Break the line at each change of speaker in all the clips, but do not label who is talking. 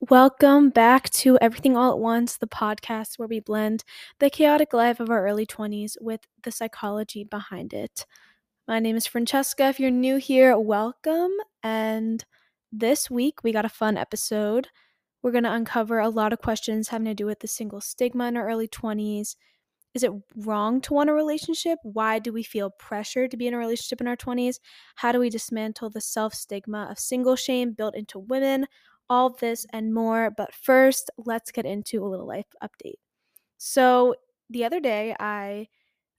Welcome back to Everything All at Once, the podcast where we blend the chaotic life of our early 20s with the psychology behind it. My name is Francesca. If you're new here, welcome. And this week we got a fun episode. We're going to uncover a lot of questions having to do with the single stigma in our early 20s. Is it wrong to want a relationship? Why do we feel pressure to be in a relationship in our 20s? How do we dismantle the self stigma of single shame built into women? all this and more. But first, let's get into a little life update. So, the other day, I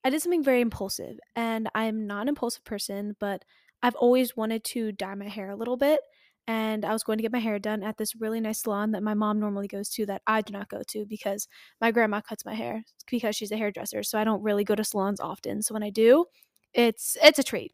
I did something very impulsive, and I'm not an impulsive person, but I've always wanted to dye my hair a little bit. And I was going to get my hair done at this really nice salon that my mom normally goes to that I do not go to because my grandma cuts my hair because she's a hairdresser. So I don't really go to salons often. So when I do, it's it's a treat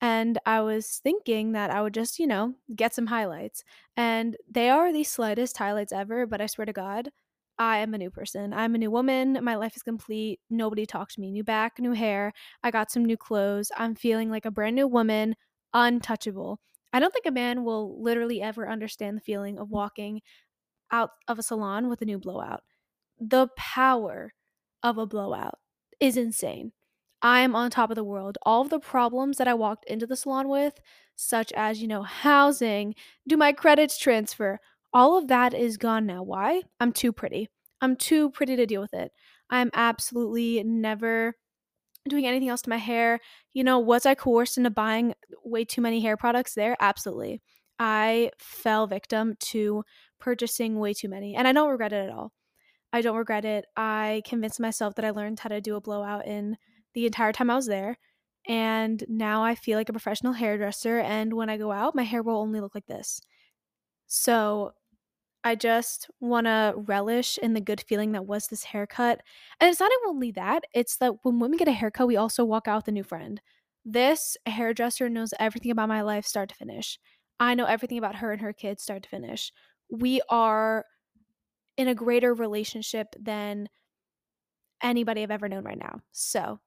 and I was thinking that I would just, you know, get some highlights. And they are the slightest highlights ever, but I swear to God, I am a new person. I'm a new woman. My life is complete. Nobody talked to me. New back, new hair. I got some new clothes. I'm feeling like a brand new woman, untouchable. I don't think a man will literally ever understand the feeling of walking out of a salon with a new blowout. The power of a blowout is insane. I am on top of the world. All of the problems that I walked into the salon with, such as, you know, housing, do my credits transfer, all of that is gone now. Why? I'm too pretty. I'm too pretty to deal with it. I'm absolutely never doing anything else to my hair. You know, was I coerced into buying way too many hair products there? Absolutely. I fell victim to purchasing way too many, and I don't regret it at all. I don't regret it. I convinced myself that I learned how to do a blowout in the entire time I was there. And now I feel like a professional hairdresser. And when I go out, my hair will only look like this. So I just want to relish in the good feeling that was this haircut. And it's not only that, it's that when women get a haircut, we also walk out with a new friend. This hairdresser knows everything about my life, start to finish. I know everything about her and her kids, start to finish. We are in a greater relationship than anybody I've ever known right now. So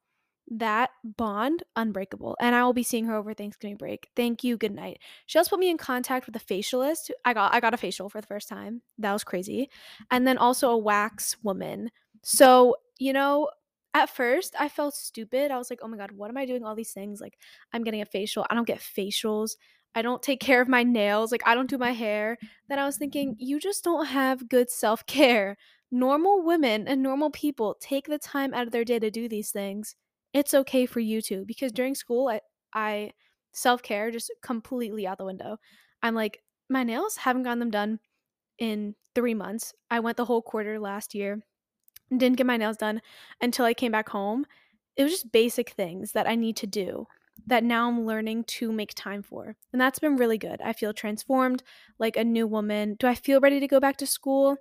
that bond unbreakable and i will be seeing her over thanksgiving break. Thank you. Good night. She also put me in contact with a facialist. I got i got a facial for the first time. That was crazy. And then also a wax woman. So you know at first i felt stupid. I was like oh my god what am i doing all these things? Like i'm getting a facial. I don't get facials. I don't take care of my nails. Like i don't do my hair. Then i was thinking you just don't have good self-care. Normal women and normal people take the time out of their day to do these things it's okay for you to because during school I I self-care just completely out the window. I'm like my nails haven't gotten them done in 3 months. I went the whole quarter last year didn't get my nails done until I came back home. It was just basic things that I need to do that now I'm learning to make time for. And that's been really good. I feel transformed like a new woman. Do I feel ready to go back to school?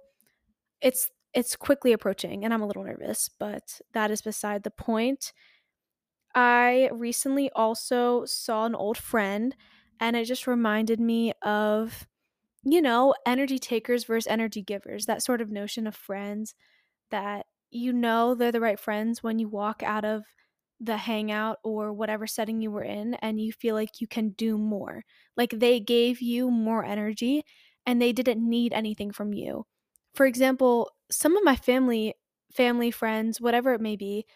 It's it's quickly approaching and I'm a little nervous, but that is beside the point. I recently also saw an old friend and it just reminded me of, you know, energy takers versus energy givers, that sort of notion of friends that you know they're the right friends when you walk out of the hangout or whatever setting you were in and you feel like you can do more. Like they gave you more energy and they didn't need anything from you. For example, some of my family, family friends, whatever it may be,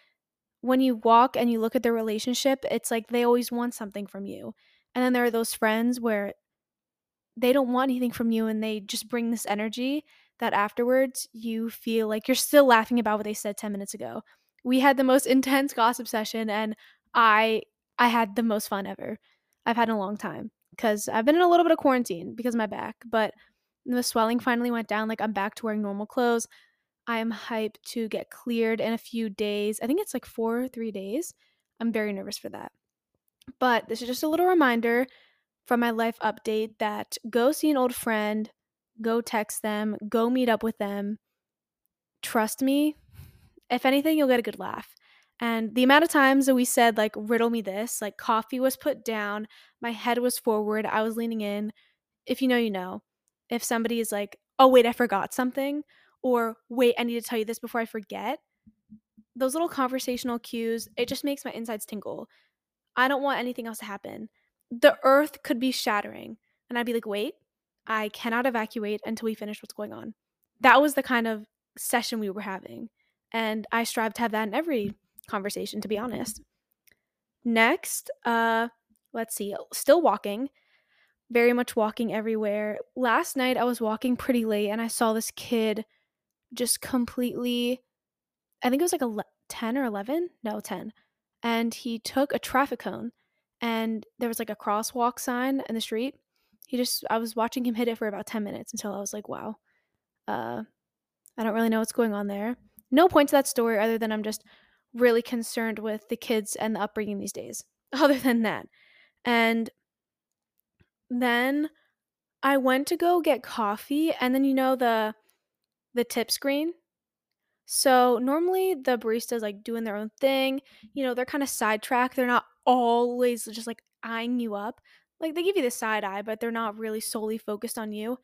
when you walk and you look at their relationship, it's like they always want something from you. And then there are those friends where they don't want anything from you and they just bring this energy that afterwards you feel like you're still laughing about what they said 10 minutes ago. We had the most intense gossip session and I I had the most fun ever. I've had in a long time cuz I've been in a little bit of quarantine because of my back, but the swelling finally went down like I'm back to wearing normal clothes. I am hyped to get cleared in a few days. I think it's like four or three days. I'm very nervous for that. But this is just a little reminder from my life update that go see an old friend, go text them, go meet up with them. Trust me, if anything, you'll get a good laugh. And the amount of times that we said, like, riddle me this, like, coffee was put down, my head was forward, I was leaning in. If you know, you know. If somebody is like, oh, wait, I forgot something, or wait, I need to tell you this before I forget. those little conversational cues, it just makes my insides tingle. I don't want anything else to happen. The earth could be shattering. And I'd be like, wait, I cannot evacuate until we finish what's going on. That was the kind of session we were having. And I strive to have that in every conversation, to be honest. Next, uh, let's see, still walking, very much walking everywhere. Last night I was walking pretty late and I saw this kid just completely, I think it was like a 10 or 11, no, 10. And he took a traffic cone and there was like a crosswalk sign in the street. He just, I was watching him hit it for about 10 minutes until I was like, wow, uh, I don't really know what's going on there. No point to that story other than I'm just really concerned with the kids and the upbringing these days. Other than that. And then I went to go get coffee and then you know the the tip screen. So normally the baristas like doing their own thing, you know, they're kind of sidetracked. They're not always just like eyeing you up. Like they give you the side eye, but they're not really solely focused on you.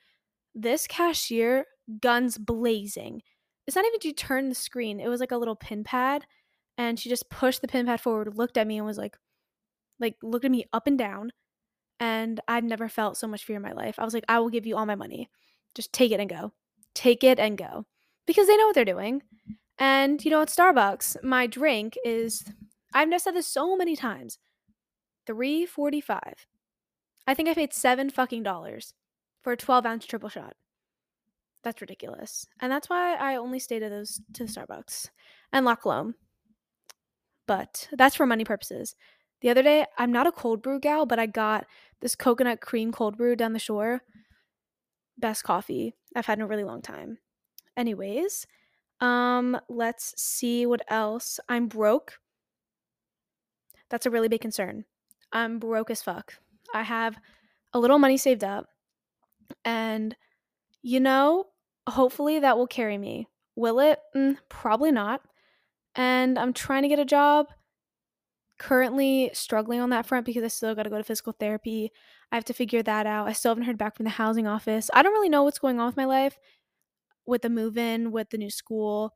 This cashier, guns blazing. It's not even to turn the screen. It was like a little pin pad and she just pushed the pin pad forward, looked at me and was like like looked at me up and down. And I'd never felt so much fear in my life. I was like, I will give you all my money. Just take it and go. Take it and go. Because they know what they're doing. And you know, at Starbucks, my drink is I've never said this so many times. 345. I think I paid seven fucking dollars for a 12 ounce triple shot. That's ridiculous. And that's why I only stay to those to Starbucks and La Colombe but that's for money purposes. The other day, I'm not a cold brew gal, but I got this coconut cream cold brew down the shore. Best coffee I've had in a really long time. Anyways, um, let's see what else. I'm broke. That's a really big concern. I'm broke as fuck. I have a little money saved up, and you know, hopefully that will carry me. Will it? Mm, probably not and I'm trying to get a job. Currently struggling on that front because I still got to go to physical therapy. I have to figure that out. I still haven't heard back from the housing office. I don't really know what's going on with my life with the move in, with the new school.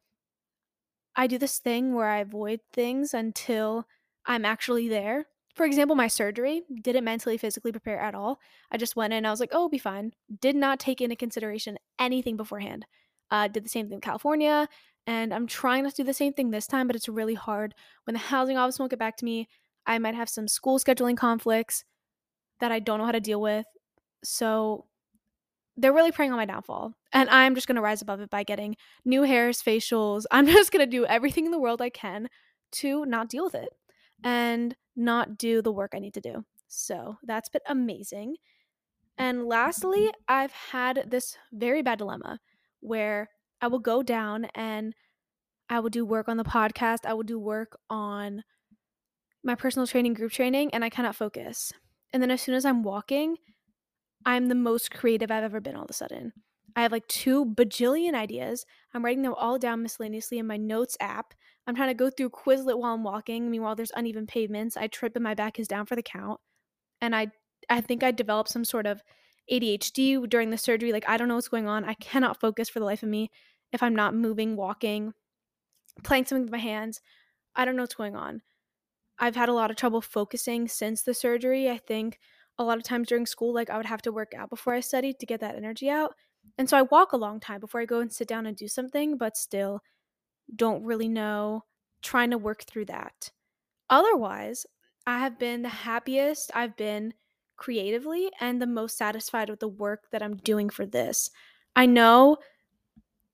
I do this thing where I avoid things until I'm actually there. For example, my surgery didn't mentally, physically prepare at all. I just went in, I was like, oh, I'll be fine. Did not take into consideration anything beforehand. Uh, did the same thing in California. And I'm trying not to do the same thing this time, but it's really hard. When the housing office won't get back to me, I might have some school scheduling conflicts that I don't know how to deal with. So they're really preying on my downfall. And I'm just going to rise above it by getting new hairs, facials. I'm just going to do everything in the world I can to not deal with it and not do the work I need to do. So that's been amazing. And lastly, I've had this very bad dilemma where I will go down and I will do work on the podcast. I will do work on my personal training, group training, and I cannot focus. And then as soon as I'm walking, I'm the most creative I've ever been all of a sudden. I have like two bajillion ideas. I'm writing them all down miscellaneously in my notes app. I'm trying to go through Quizlet while I'm walking. Meanwhile, there's uneven pavements. I trip and my back is down for the count. And I I think I developed some sort of ADHD during the surgery. Like, I don't know what's going on. I cannot focus for the life of me if I'm not moving, walking, playing something with my hands. I don't know what's going on. I've had a lot of trouble focusing since the surgery. I think a lot of times during school, like, I would have to work out before I studied to get that energy out. And so I walk a long time before I go and sit down and do something, but still don't really know, trying to work through that. Otherwise, I have been the happiest I've been creatively and the most satisfied with the work that I'm doing for this. I know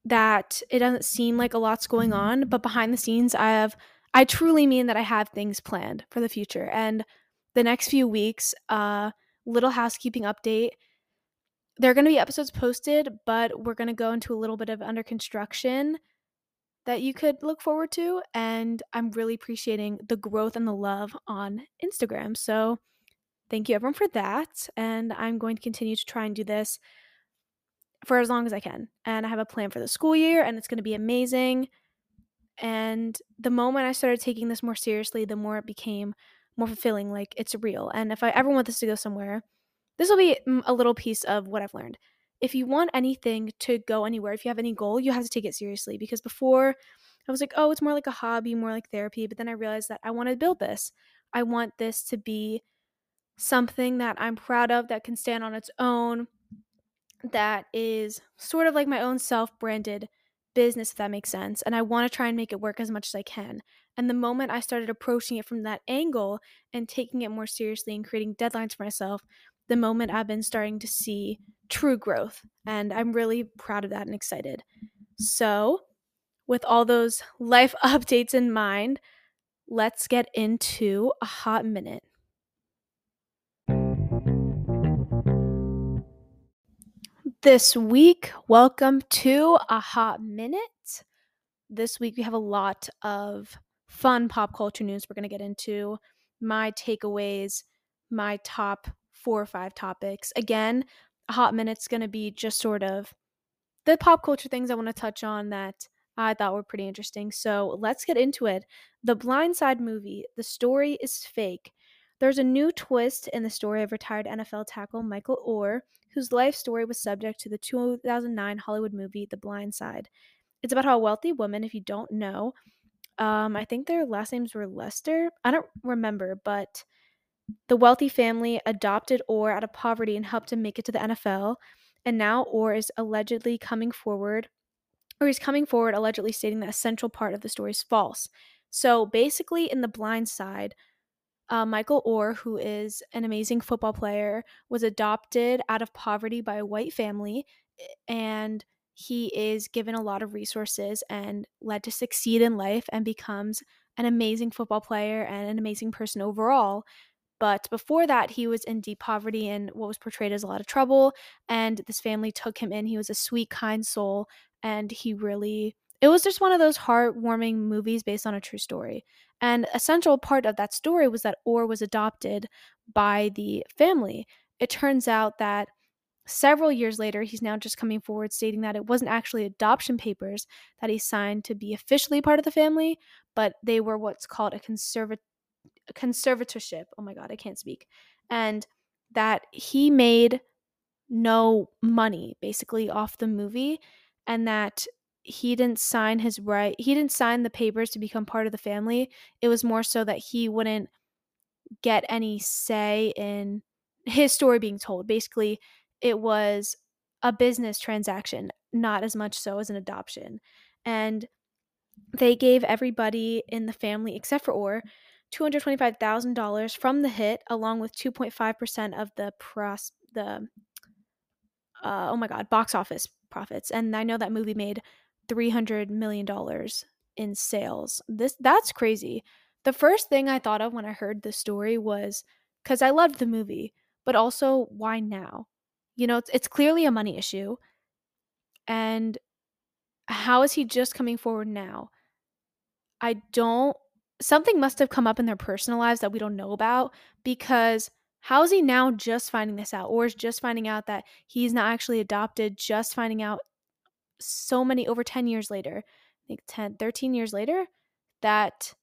that it doesn't seem like a lot's going on, but behind the scenes, I have, I truly mean that I have things planned for the future. And the next few weeks, uh, little housekeeping update. There are going to be episodes posted, but we're going to go into a little bit of under construction that you could look forward to. And I'm really appreciating the growth and the love on Instagram. So, thank you everyone for that. And I'm going to continue to try and do this for as long as I can. And I have a plan for the school year, and it's going to be amazing. And the moment I started taking this more seriously, the more it became more fulfilling. Like it's real. And if I ever want this to go somewhere, this will be a little piece of what I've learned. If you want anything to go anywhere, if you have any goal, you have to take it seriously because before I was like, oh, it's more like a hobby, more like therapy. But then I realized that I want to build this. I want this to be something that I'm proud of that can stand on its own, that is sort of like my own self branded business, if that makes sense. And I want to try and make it work as much as I can. And the moment I started approaching it from that angle and taking it more seriously and creating deadlines for myself, the moment I've been starting to see true growth. And I'm really proud of that and excited. So, with all those life updates in mind, let's get into a hot minute. This week, welcome to a hot minute. This week, we have a lot of fun pop culture news we're going to get into, my takeaways, my top four or five topics. Again, a hot minute's going to be just sort of the pop culture things I want to touch on that I thought were pretty interesting. So let's get into it. The Blind Side movie, the story is fake. There's a new twist in the story of retired NFL tackle Michael Oher, whose life story was subject to the 2009 Hollywood movie The Blind Side. It's about how a wealthy woman, if you don't know, um, I think their last names were Lester. I don't remember, but the wealthy family adopted Oher out of poverty and helped him make it to the NFL. And now Oher is allegedly coming forward, or he's coming forward allegedly stating that a central part of the story is false. So basically, in The Blind Side, uh, Michael Oher, who is an amazing football player, was adopted out of poverty by a white family, and he is given a lot of resources and led to succeed in life and becomes an amazing football player and an amazing person overall. But before that, he was in deep poverty and what was portrayed as a lot of trouble. And this family took him in. He was a sweet, kind soul, and he really it was just one of those heartwarming movies based on a true story. And a central part of that story was that Oher was adopted by the family. It turns out that several years later, he's now just coming forward stating that it wasn't actually adoption papers that he signed to be officially part of the family, but they were what's called a, conserva- a conservatorship. Oh my God, I can't speak. And that he made no money basically off the movie and that he didn't sign his right he didn't sign the papers to become part of the family it was more so that he wouldn't get any say in his story being told. Basically it was a business transaction not as much so as an adoption. And they gave everybody in the family except for Oher $225,000 from the hit along with 2.5% of the pros the uh, oh my god box office profits. And i know that movie made 300 million dollars in sales. This that's crazy. The first thing I thought of when I heard the story was cuz I loved the movie, but also why now? You know, it's, it's clearly a money issue. And how is he just coming forward now? I don't something must have come up in their personal lives that we don't know about because how is he now just finding this out or is just finding out that he's not actually adopted just finding out so many over 10 years later, I think 10, 13 years later, that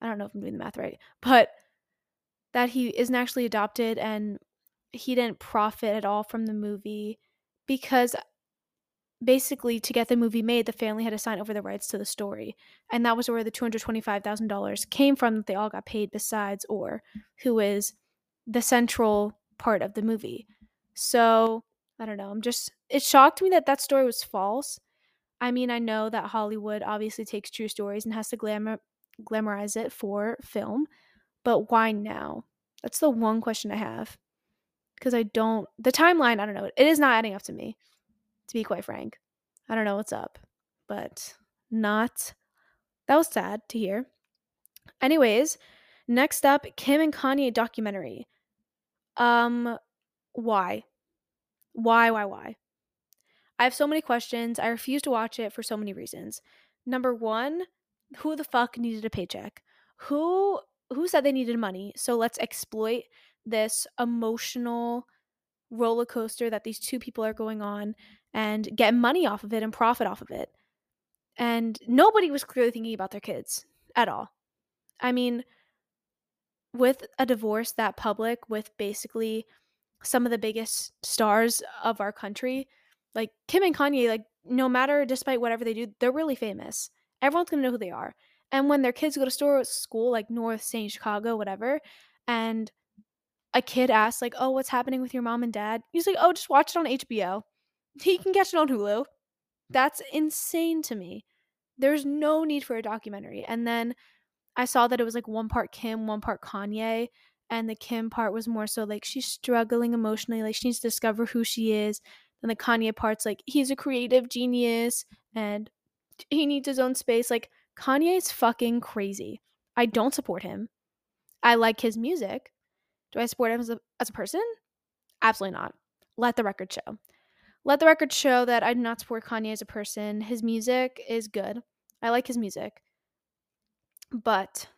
I don't know if I'm doing the math right, but that he isn't actually adopted and he didn't profit at all from the movie because basically to get the movie made the family had to sign over the rights to the story and that was where the $225000 came from that they all got paid besides Oher who is the central part of the movie so I don't know. I'm just it shocked me that that story was false. I mean, I know that Hollywood obviously takes true stories and has to glamour glamorize it for film, but why now? That's the one question I have. Because I don't the timeline, I don't know. It is not adding up to me, to be quite frank. I don't know what's up, but not that was sad to hear. Anyways, next up, Kim and Kanye documentary. Um why? Why, why, why? I have so many questions. I refuse to watch it for so many reasons. Number one, who the fuck needed a paycheck? Who who said they needed money? So let's exploit this emotional roller coaster that these two people are going on and get money off of it and profit off of it. And nobody was clearly thinking about their kids at all. I mean, with a divorce that public, with basically some of the biggest stars of our country, like Kim and Kanye, like no matter despite whatever they do, they're really famous. everyone's gonna know who they are. And when their kids go to store school, like North St. Chicago, whatever, and a kid asks, like, oh, what's happening with your mom and dad? He's like, oh, just watch it on HBO. He can catch it on Hulu. That's insane to me. There's no need for a documentary. And then I saw that it was like one part Kim, one part Kanye. And the Kim part was more so like she's struggling emotionally, like she needs to discover who she is. Then the Kanye part's like he's a creative genius and he needs his own space. Like Kanye is fucking crazy. I don't support him. I like his music. Do I support him as a, as a person? Absolutely not. Let the record show. Let the record show that I do not support Kanye as a person. His music is good. I like his music. But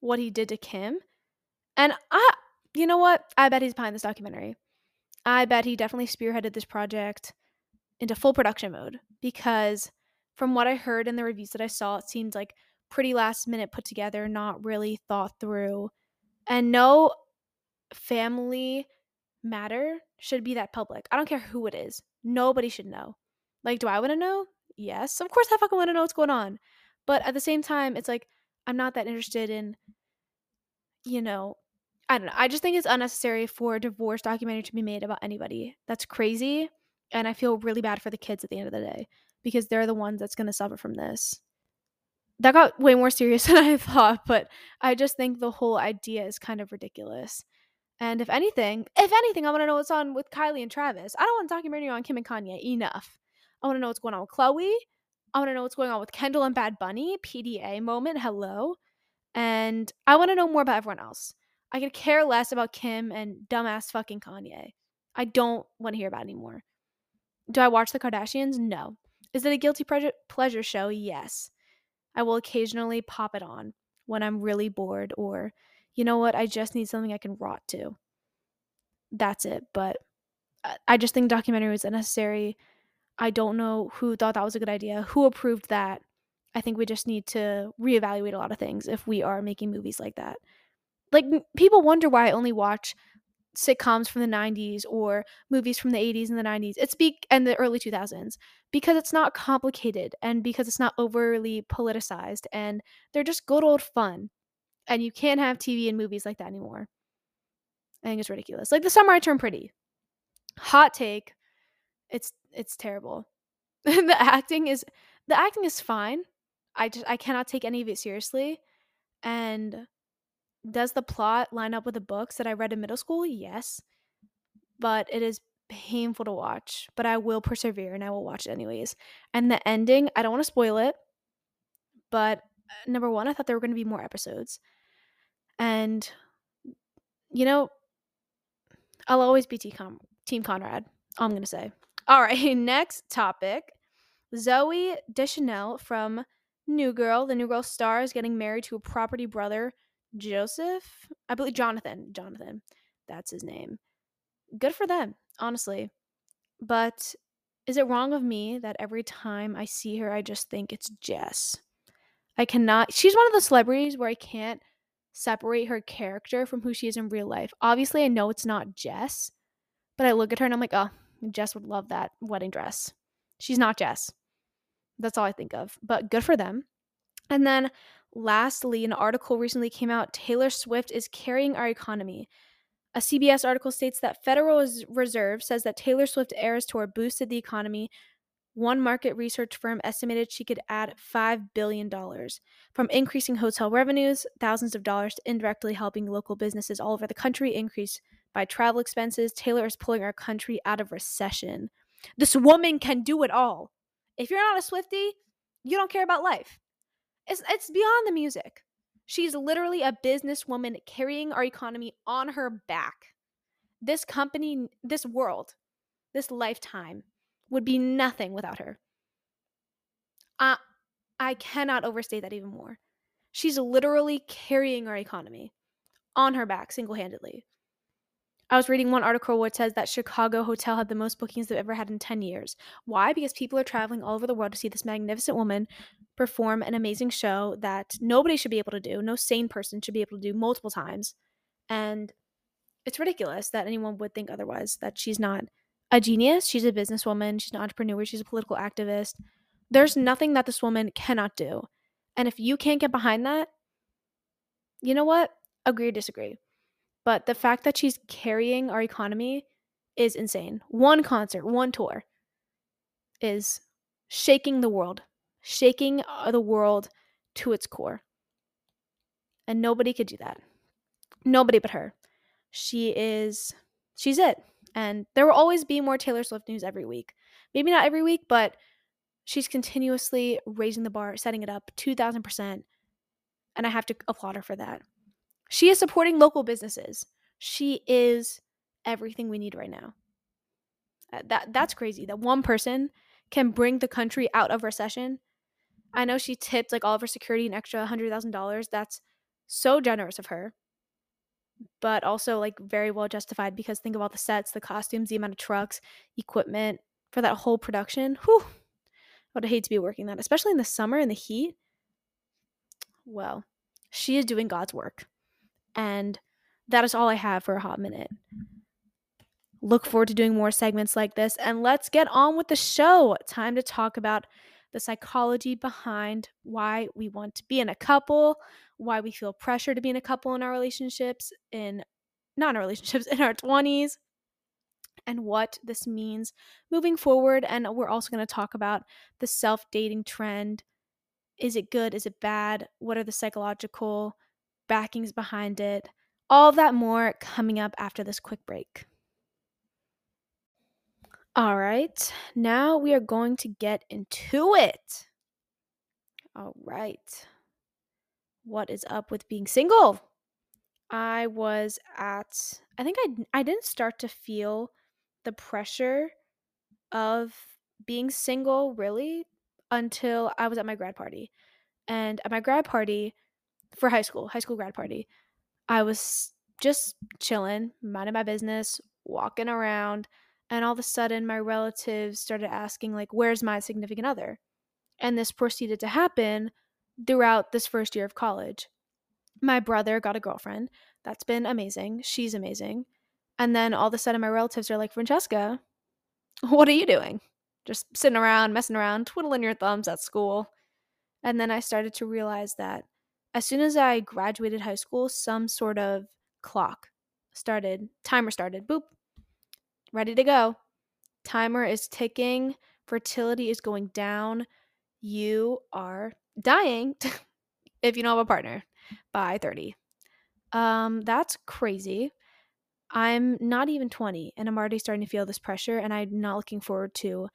what he did to Kim, and I, you know what? I bet he's behind this documentary. I bet he definitely spearheaded this project into full production mode because from what I heard in the reviews that I saw, it seemed like pretty last minute put together, not really thought through. And no family matter should be that public. I don't care who it is. Nobody should know. Like, do I want to know? Yes. Of course I fucking want to know what's going on. But at the same time, it's like I'm not that interested in, you know, I don't know. I just think it's unnecessary for a divorce documentary to be made about anybody. That's crazy. And I feel really bad for the kids at the end of the day because they're the ones that's going to suffer from this. That got way more serious than I thought, but I just think the whole idea is kind of ridiculous. And if anything, if anything, I want to know what's on with Kylie and Travis. I don't want a documentary on Kim and Kanye. Enough. I want to know what's going on with Khloé. I want to know what's going on with Kendall and Bad Bunny. PDA moment. Hello. And I want to know more about everyone else. I could care less about Kim and dumbass fucking Kanye. I don't want to hear about anymore. Do I watch the Kardashians? No. Is it a guilty pleasure show? Yes. I will occasionally pop it on when I'm really bored or, you know what, I just need something I can rot to. That's it. But uh, I just think documentary was unnecessary. I don't know who thought that was a good idea, who approved that. I think we just need to reevaluate a lot of things if we are making movies like that. Like, people wonder why I only watch sitcoms from the 90s or movies from the 80s and the 90s. It's be and the early 2000s because it's not complicated and because it's not overly politicized and they're just good old fun. And you can't have TV and movies like that anymore. I think it's ridiculous. Like the summer I turned pretty. Hot take. It's it's terrible. the acting is the acting is fine. I just I cannot take any of it seriously. And does the plot line up with the books that I read in middle school? Yes. But it is painful to watch, but I will persevere and I will watch it anyways. And the ending, I don't want to spoil it, but uh, number one, I thought there were going to be more episodes. And, you know, I'll always be Team, Conrad. I'm going to say. All right, next topic. Zooey Deschanel from New Girl, the New Girl star, is getting married to a property brother Joseph, I believe Jonathan, Jonathan, that's his name. Good for them, honestly. But is it wrong of me that every time I see her, I just think it's Jess? I cannot, she's one of the celebrities where I can't separate her character from who she is in real life. Obviously, I know it's not Jess, but I look at her and I'm like, oh, Jess would love that wedding dress. She's not Jess. That's all I think of. But good for them. And then lastly, an article recently came out Taylor Swift is carrying our economy. A CBS article states that Federal Reserve says that Taylor Swift Eras Tour boosted the economy. One market research firm estimated she could add $5 billion from increasing hotel revenues, thousands of dollars indirectly helping local businesses all over the country increase by travel expenses. Taylor is pulling our country out of recession. This woman can do it all. If you're not a Swiftie, you don't care about life. It's it's beyond the music. She's literally a businesswoman carrying our economy on her back. This company, this world, this lifetime would be nothing without her. I I cannot overstate that even more. She's literally carrying our economy on her back single-handedly. I was reading one article where it says that Chicago hotel had the most bookings they've ever had in 10 years. Why? Because people are traveling all over the world to see this magnificent woman perform an amazing show that nobody should be able to do. No sane person should be able to do multiple times. And it's ridiculous that anyone would think otherwise, that she's not a genius. She's a businesswoman. She's an entrepreneur. She's a political activist. There's nothing that this woman cannot do. And if you can't get behind that, you know what? Agree or disagree. But the fact that she's carrying our economy is insane. One concert, one tour is shaking the world, shaking uh, the world to its core. And nobody could do that. Nobody but her. She is, she's it. And there will always be more Taylor Swift news every week. Maybe not every week, but she's continuously raising the bar, setting it up 2000%. And I have to applaud her for that. She is supporting local businesses. She is everything we need right now. Uh, that that's crazy. That one person can bring the country out of recession. I know she tipped like all of her security an extra hundred thousand dollars. That's so generous of her, but also like very well justified because think about the sets, the costumes, the amount of trucks, equipment for that whole production. Whew, I would hate to be working that, especially in the summer in the heat. Well, she is doing God's work. And that is all I have for a hot minute. Look forward to doing more segments like this. And let's get on with the show. Time to talk about the psychology behind why we want to be in a couple, why we feel pressure to be in a couple in our relationships, in not in our relationships, in our 20s, and what this means moving forward. And we're also going to talk about the self dating trend. Is it good? Is it bad? What are the psychological backings behind it, all that more coming up after this quick break. All right, now we are going to get into it. All right. What is up with being single? I was at I think I I didn't start to feel the pressure of being single really until I was at my grad party. And at my grad party, for high school, high school grad party. I was just chilling, minding my business, walking around, and all of a sudden my relatives started asking like where's my significant other? And this proceeded to happen throughout this first year of college. My brother got a girlfriend. That's been amazing. She's amazing. And then all of a sudden my relatives are like, "Francesca, what are you doing? Just sitting around, messing around, twiddling your thumbs at school." And then I started to realize that as soon as I graduated high school, some sort of clock started, timer started, boop, ready to go. Timer is ticking, fertility is going down. You are dying if you don't have a partner by 30. Um, that's crazy. I'm not even 20 and I'm already starting to feel this pressure, and I'm not looking forward to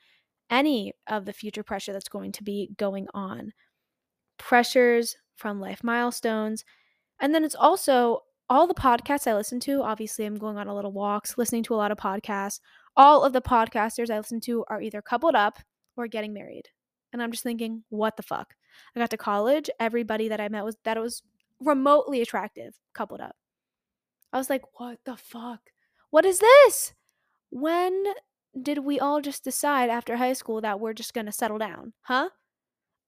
any of the future pressure that's going to be going on. Pressures from life milestones. And then it's also all the podcasts I listen to. Obviously, I'm going on a little walks, listening to a lot of podcasts. All of the podcasters I listen to are either coupled up or getting married. And I'm just thinking, what the fuck? I got to college, everybody that I met was that was remotely attractive, coupled up. I was like, what the fuck? What is this? When did we all just decide after high school that we're just gonna settle down? Huh?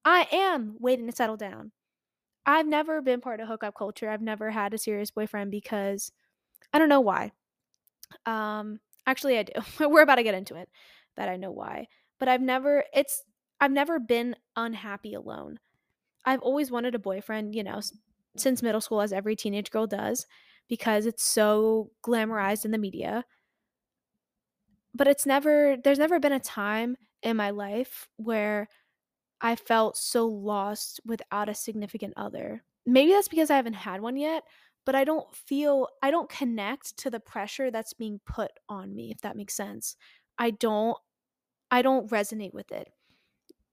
I am waiting to settle down. I've never been part of hookup culture. I've never had a serious boyfriend because I don't know why. Um actually I do. We're about to get into it that I know why. But I've never it's I've never been unhappy alone. I've always wanted a boyfriend, you know, since middle school as every teenage girl does because it's so glamorized in the media. But it's never there's never been a time in my life where I felt so lost without a significant other. Maybe that's because I haven't had one yet, but I don't feel, I don't connect to the pressure that's being put on me, if that makes sense. I don't, I don't resonate with it.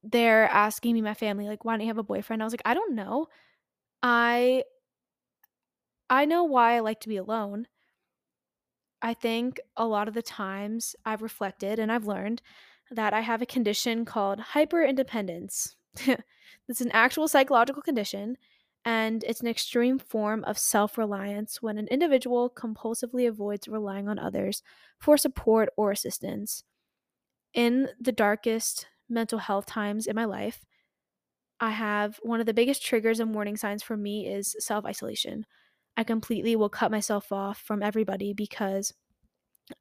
They're asking me, my family, like, why don't you have a boyfriend? I was like, I don't know. I, I know why I like to be alone. I think a lot of the times I've reflected and I've learned that I have a condition called hyper independence. it's an actual psychological condition, and it's an extreme form of self reliance when an individual compulsively avoids relying on others for support or assistance. In the darkest mental health times in my life, I have one of the biggest triggers and warning signs for me is self isolation. I completely will cut myself off from everybody because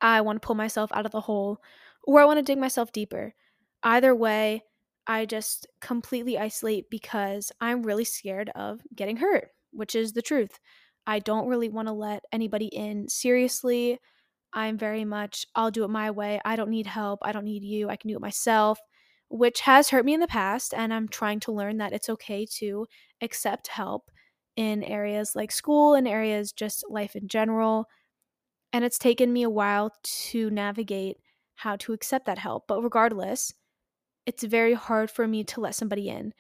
I want to pull myself out of the hole or I want to dig myself deeper. Either way, I just completely isolate because I'm really scared of getting hurt, which is the truth. I don't really want to let anybody in seriously. I'm very much, I'll do it my way. I don't need help. I don't need you. I can do it myself, which has hurt me in the past. And I'm trying to learn that it's okay to accept help in areas like school and areas just life in general. And it's taken me a while to navigate how to accept that help. But regardless, it's very hard for me to let somebody in.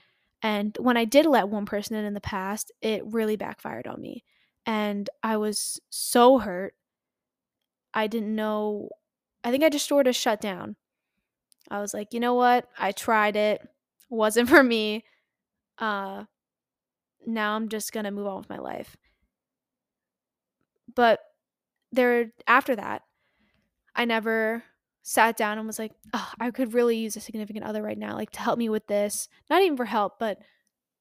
And when I did let one person in in the past, it really backfired on me. And I was so hurt. I didn't know. I think I just sort of shut down. I was like, you know what? I tried it. wasn't for me. Uh, now I'm just going to move on with my life. But there, after that, I never sat down and was like, oh, I could really use a significant other right now, like to help me with this. Not even for help, but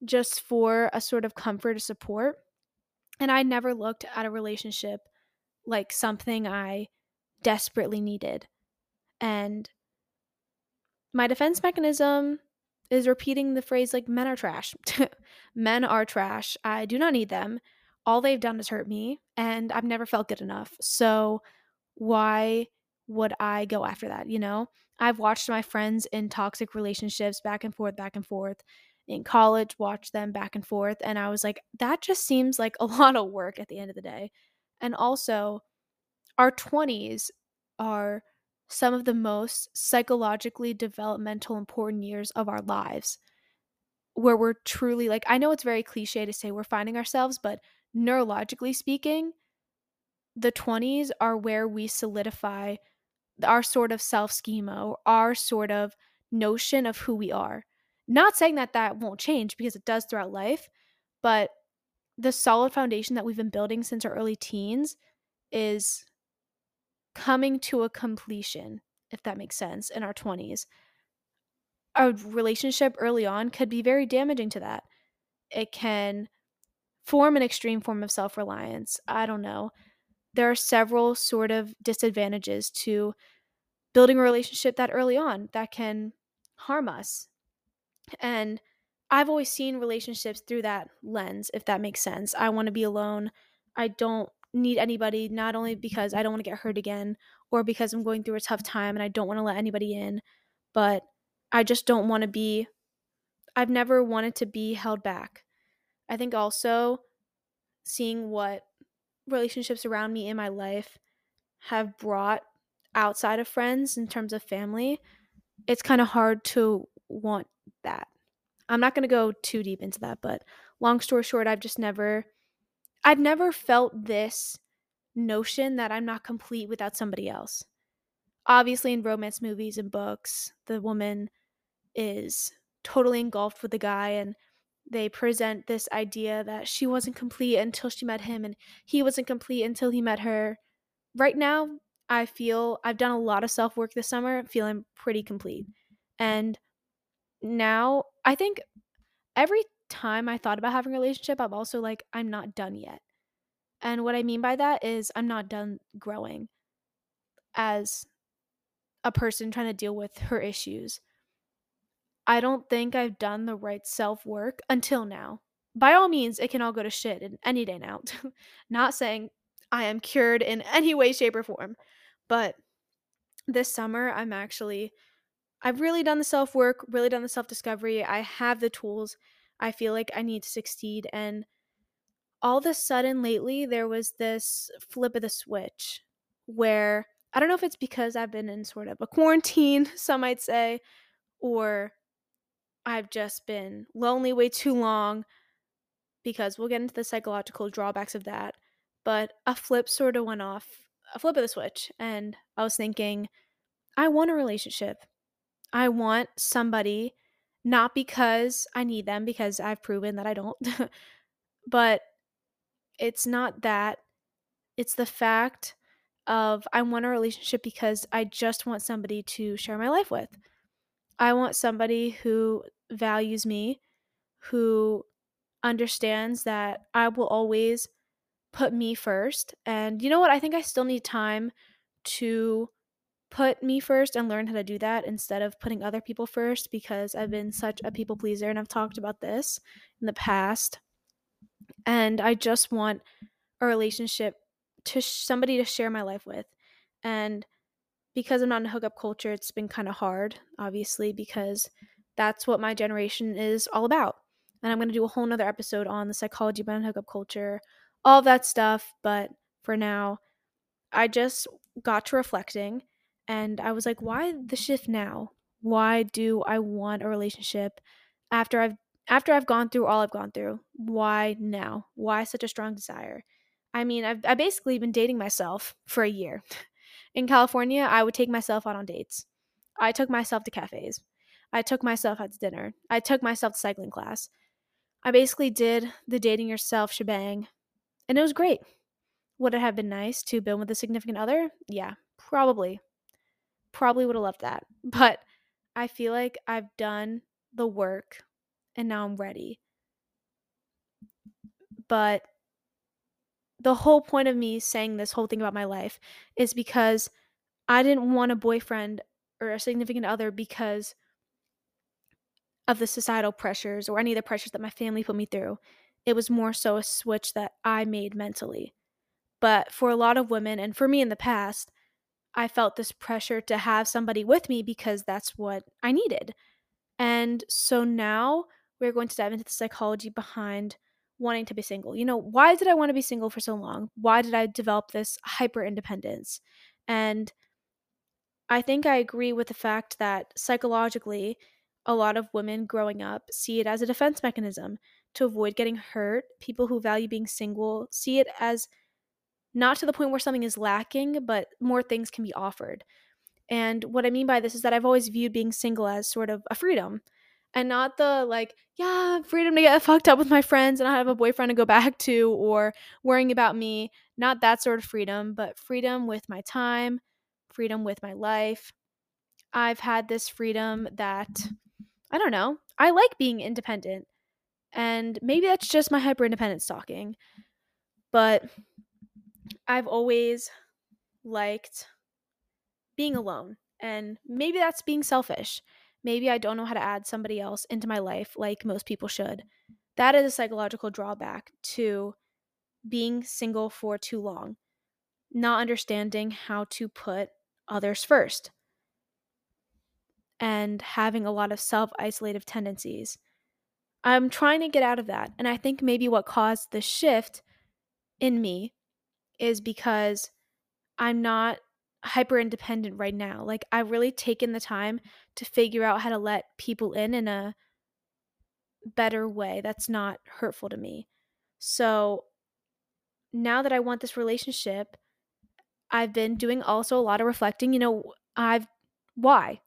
just for a sort of comfort or support. And I never looked at a relationship like something I desperately needed. And my defense mechanism is repeating the phrase like men are trash. men are trash. I do not need them. All they've done is hurt me and I've never felt good enough. So why would I go after that, you know? I've watched my friends in toxic relationships back and forth, back and forth. In college, watched them back and forth. And I was like, that just seems like a lot of work at the end of the day. And also, our 20s are some of the most psychologically developmental, important years of our lives where we're truly like, I know it's very cliche to say we're finding ourselves, but neurologically speaking, the 20s are where we solidify our sort of self schema or our sort of notion of who we are. Not saying that that won't change because it does throughout life, but the solid foundation that we've been building since our early teens is coming to a completion, if that makes sense, in our 20s. A relationship early on could be very damaging to that. It can form an extreme form of self reliance. I don't know there are several sort of disadvantages to building a relationship that early on that can harm us. And I've always seen relationships through that lens, if that makes sense. I want to be alone. I don't need anybody, not only because I don't want to get hurt again or because I'm going through a tough time and I don't want to let anybody in, but I just don't want to be, I've never wanted to be held back. I think also seeing what relationships around me in my life have brought outside of friends in terms of family, it's kind of hard to want that. I'm not going to go too deep into that, but long story short, I've just never I've never felt this notion that I'm not complete without somebody else. Obviously in romance movies and books, the woman is totally engulfed with the guy and they present this idea that she wasn't complete until she met him and he wasn't complete until he met her. Right now, I feel I've done a lot of self work this summer, feeling pretty complete. And now I think every time I thought about having a relationship, I'm also like, I'm not done yet. And what I mean by that is I'm not done growing as a person trying to deal with her issues. I don't think I've done the right self work until now. By all means, it can all go to shit in any day now. Not saying I am cured in any way, shape, or form, but this summer I'm actually, I've really done the self work, really done the self discovery. I have the tools I feel like I need to succeed. And all of a sudden lately, there was this flip of the switch where I don't know if it's because I've been in sort of a quarantine, some might say, or I've just been lonely way too long because we'll get into the psychological drawbacks of that. But a flip sort of went off, a flip of the switch. And I was thinking, I want a relationship. I want somebody, not because I need them, because I've proven that I don't, but it's not that. It's the fact of I want a relationship because I just want somebody to share my life with. I want somebody who values me, who understands that I will always put me first. And you know what? I think I still need time to put me first and learn how to do that instead of putting other people first because I've been such a people pleaser and I've talked about this in the past. And I just want a relationship to sh- somebody to share my life with. And because I'm not in a hookup culture, it's been kind of hard, obviously, because that's what my generation is all about. And I'm going to do a whole nother episode on the psychology behind hookup culture, all that stuff. But for now, I just got to reflecting and I was like, why the shift now? Why do I want a relationship after I've after I've gone through all I've gone through? Why now? Why such a strong desire? I mean, I've I basically been dating myself for a year. In California, I would take myself out on dates. I took myself to cafes. I took myself out to dinner. I took myself to cycling class. I basically did the dating yourself shebang, and it was great. Would it have been nice to been with a significant other? Yeah, probably. Probably would have loved that. But I feel like I've done the work and now I'm ready. But the whole point of me saying this whole thing about my life is because I didn't want a boyfriend or a significant other because of the societal pressures or any of the pressures that my family put me through. It was more so a switch that I made mentally. But for a lot of women, and for me in the past, I felt this pressure to have somebody with me because that's what I needed. And so now we're going to dive into the psychology behind wanting to be single. You know, why did I want to be single for so long? Why did I develop this hyper independence? And I think I agree with the fact that psychologically, a lot of women growing up see it as a defense mechanism to avoid getting hurt. People who value being single see it as not to the point where something is lacking, but more things can be offered. And what I mean by this is that I've always viewed being single as sort of a freedom and not the like, yeah, freedom to get fucked up with my friends and I have a boyfriend to go back to or worrying about me. Not that sort of freedom, but freedom with my time, freedom with my life. I've had this freedom that I don't know. I like being independent. And maybe that's just my hyper independent talking. But I've always liked being alone. And maybe that's being selfish. Maybe I don't know how to add somebody else into my life like most people should. That is a psychological drawback to being single for too long, not understanding how to put others first, and having a lot of self isolative tendencies. I'm trying to get out of that. And I think maybe what caused the shift in me is because I'm not hyper independent right now. Like I've really taken the time to figure out how to let people in in a better way that's not hurtful to me. So now that I want this relationship, I've been doing also a lot of reflecting, you know, I've why?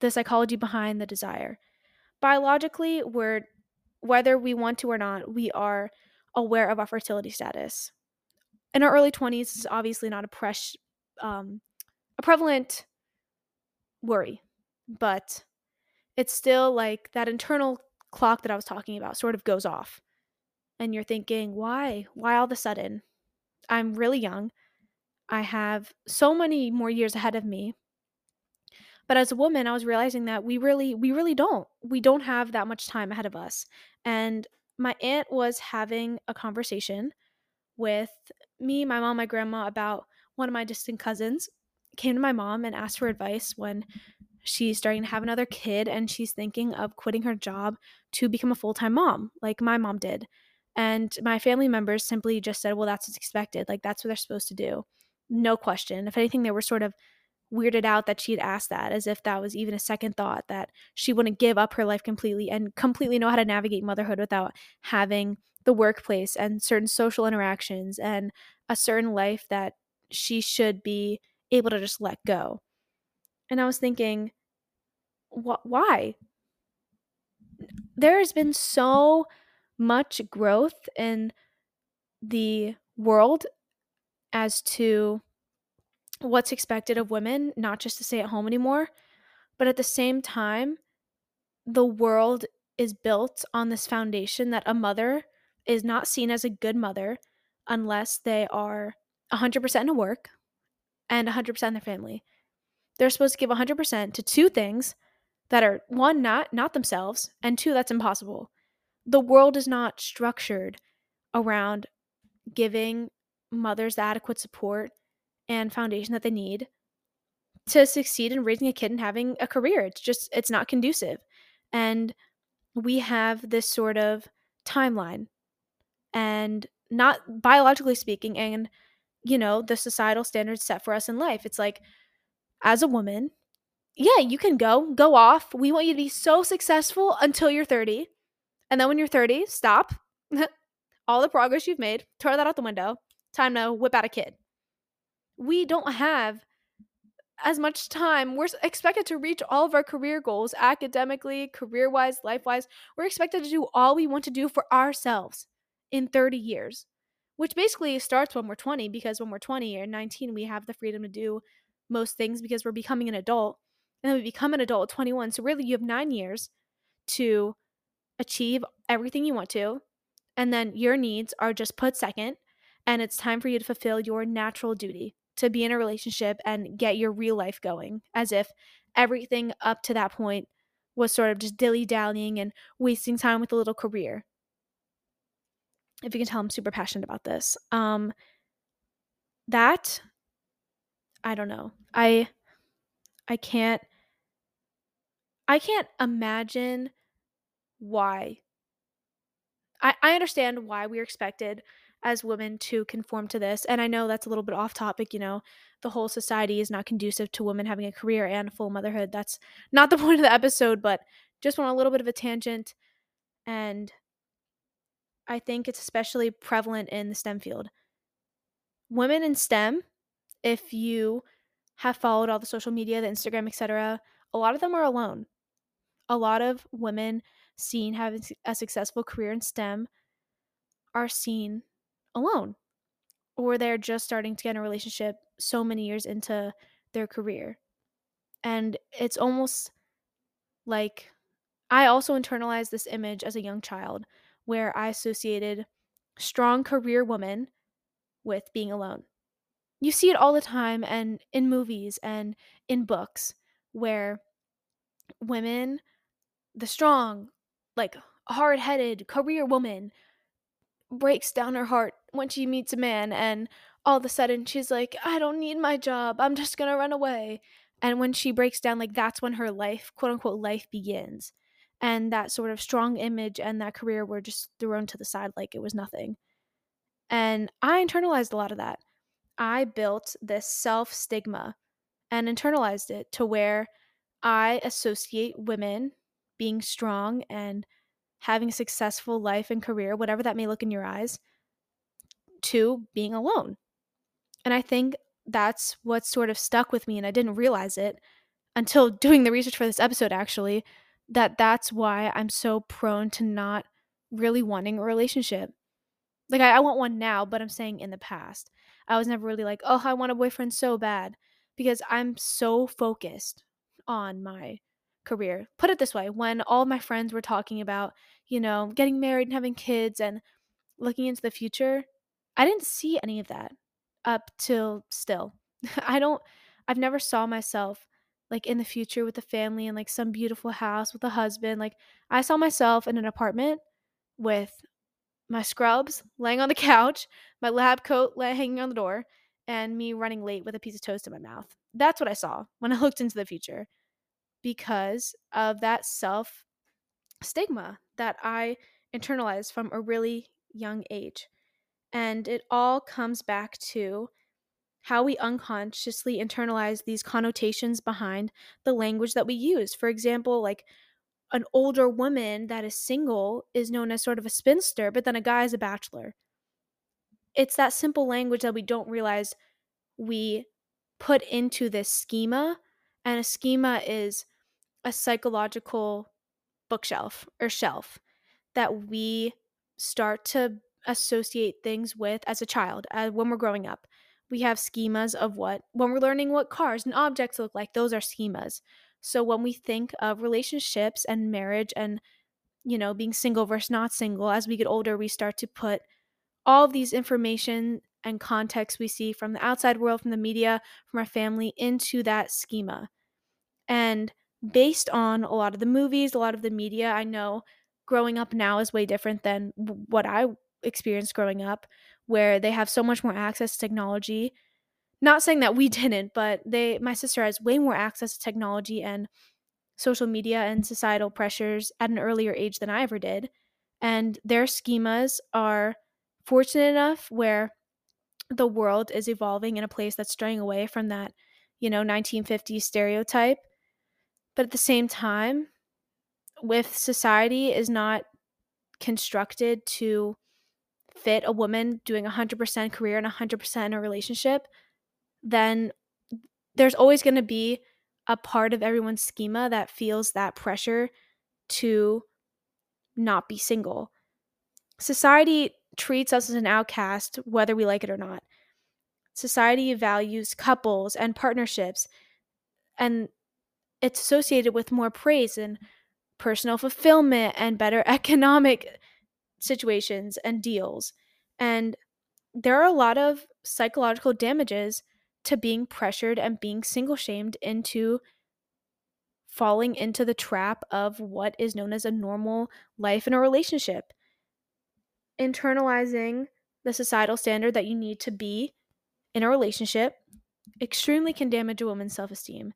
The psychology behind the desire. Biologically, we're whether we want to or not, we are aware of our fertility status in our early 20s is obviously not a pres- um, a prevalent worry, but it's still like that internal clock that I was talking about sort of goes off. And you're thinking, why? Why all of a sudden? I'm really young. I have so many more years ahead of me. But as a woman, I was realizing that we really we really don't. We don't have that much time ahead of us. And my aunt was having a conversation with me, my mom, my grandma about one of my distant cousins came to my mom and asked for advice when she's starting to have another kid and she's thinking of quitting her job to become a full-time mom like my mom did and my family members simply just said well that's what's expected like that's what they're supposed to do no question if anything they were sort of weirded out that she'd asked that as if that was even a second thought that she wouldn't give up her life completely and completely know how to navigate motherhood without having the workplace and certain social interactions and a certain life that she should be able to just let go. And I was thinking, wh- why? There has been so much growth in the world as to what's expected of women, not just to stay at home anymore, but at the same time, the world is built on this foundation that a mother is not seen as a good mother unless they are 100% in work and 100% in their family. they're supposed to give 100% to two things that are one not not themselves and two that's impossible the world is not structured around giving mothers the adequate support and foundation that they need to succeed in raising a kid and having a career. It's just it's not conducive. And we have this sort of timeline. And not biologically speaking and you know the societal standards set for us in life. It's like as a woman yeah you can go go off. We want you to be so successful until you're 30 and then when you're 30 stop. All the progress you've made throw that out the window. Time to whip out a kid we don't have as much time. We're expected to reach all of our career goals academically, career wise, life wise. We're expected to do all we want to do for ourselves in 30 years, which basically starts when we're 20, because when we're 20 or 19, we have the freedom to do most things because we're becoming an adult. And then we become an adult at 21. So, really, you have nine years to achieve everything you want to. And then your needs are just put second. And it's time for you to fulfill your natural duty to be in a relationship and get your real life going, as if everything up to that point was sort of just dilly dallying and wasting time with a little career. If you can tell, I'm super passionate about this. Um, that I don't know. I I can't I can't imagine why. I, I understand why we're expected as women to conform to this. And I know that's a little bit off topic, you know, the whole society is not conducive to women having a career and full motherhood. That's not the point of the episode, but just want a little bit of a tangent. And I think it's especially prevalent in the STEM field. Women in STEM, if you have followed all the social media, the Instagram, etc., a lot of them are alone. A lot of women seen having a successful career in STEM are seen alone or they're just starting to get in a relationship so many years into their career. And it's almost like I also internalized this image as a young child where I associated strong career woman with being alone. You see it all the time and in movies and in books where women, the strong, like hard headed career woman, breaks down her heart when she meets a man and all of a sudden she's like i don't need my job. I'm just gonna run away. And when she breaks down like that's when her life quote unquote life begins. And that sort of strong image and that career were just thrown to the side like it was nothing. And i internalized a lot of that. I built this self stigma and internalized it to where i associate women being strong and having a successful life and career, whatever that may look in your eyes, to being alone. And I think that's what sort of stuck with me and I didn't realize it until doing the research for this episode actually that that's why I'm so prone to not really wanting a relationship. Like I, I want one now, but I'm saying in the past. I was never really like, "Oh, I want a boyfriend so bad." Because I'm so focused on my career. Put it this way when all my friends were talking about, you know, getting married and having kids and looking into the future, I didn't see any of that up till still. I don't, I've never saw myself like in the future with a family and like some beautiful house with a husband. Like I saw myself in an apartment with my scrubs laying on the couch, my lab coat hanging on the door, and me running late with a piece of toast in my mouth. That's what I saw when I looked into the future because of that self stigma that I internalized from a really young age. And it all comes back to how we unconsciously internalize these connotations behind the language that we use. For example, like an older woman that is single is known as sort of a spinster, but then a guy is a bachelor. It's that simple language that we don't realize we put into this schema. And a schema is a psychological bookshelf or shelf that we start to associate things with as a child as when we're growing up we have schemas of what when we're learning what cars and objects look like those are schemas so when we think of relationships and marriage and you know being single versus not single as we get older we start to put all of these information and context we see from the outside world, from the media, from our family into that schema. And based on a lot of the movies, a lot of the media, I know growing up now is way different than what I experienced growing up, where they have so much more access to technology. Not saying that we didn't, but they my sister has way more access to technology and social media and societal pressures at an earlier age than I ever did. And their schemas are fortunate enough where the world is evolving in a place that's straying away from that, you know, 1950s stereotype. But at the same time, with society is not constructed to fit a woman doing 100% career and 100% in a relationship, then there's always going to be a part of everyone's schema that feels that pressure to not be single. Society treats us as an outcast, whether we like it or not. Society values couples and partnerships, and it's associated with more praise and personal fulfillment and better economic situations and deals. And there are a lot of psychological damages to being pressured and being single shamed into falling into the trap of what is known as a normal life in a relationship. Internalizing the societal standard that you need to be in a relationship extremely can damage a woman's self esteem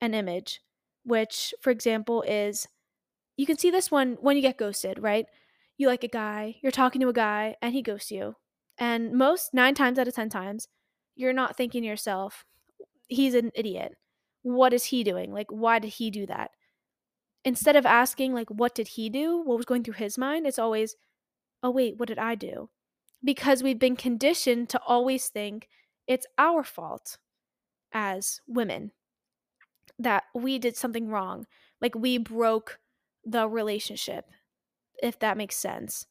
and image, which, for example, is you can see this one when you get ghosted, right? You like a guy, you're talking to a guy, and he ghosts you. And most nine times out of 10 times, you're not thinking to yourself, he's an idiot. What is he doing? Like, why did he do that? Instead of asking, like, what did he do? What was going through his mind? It's always, oh, wait, what did I do? Because we've been conditioned to always think it's our fault as women that we did something wrong. Like, we broke the relationship, if that makes sense.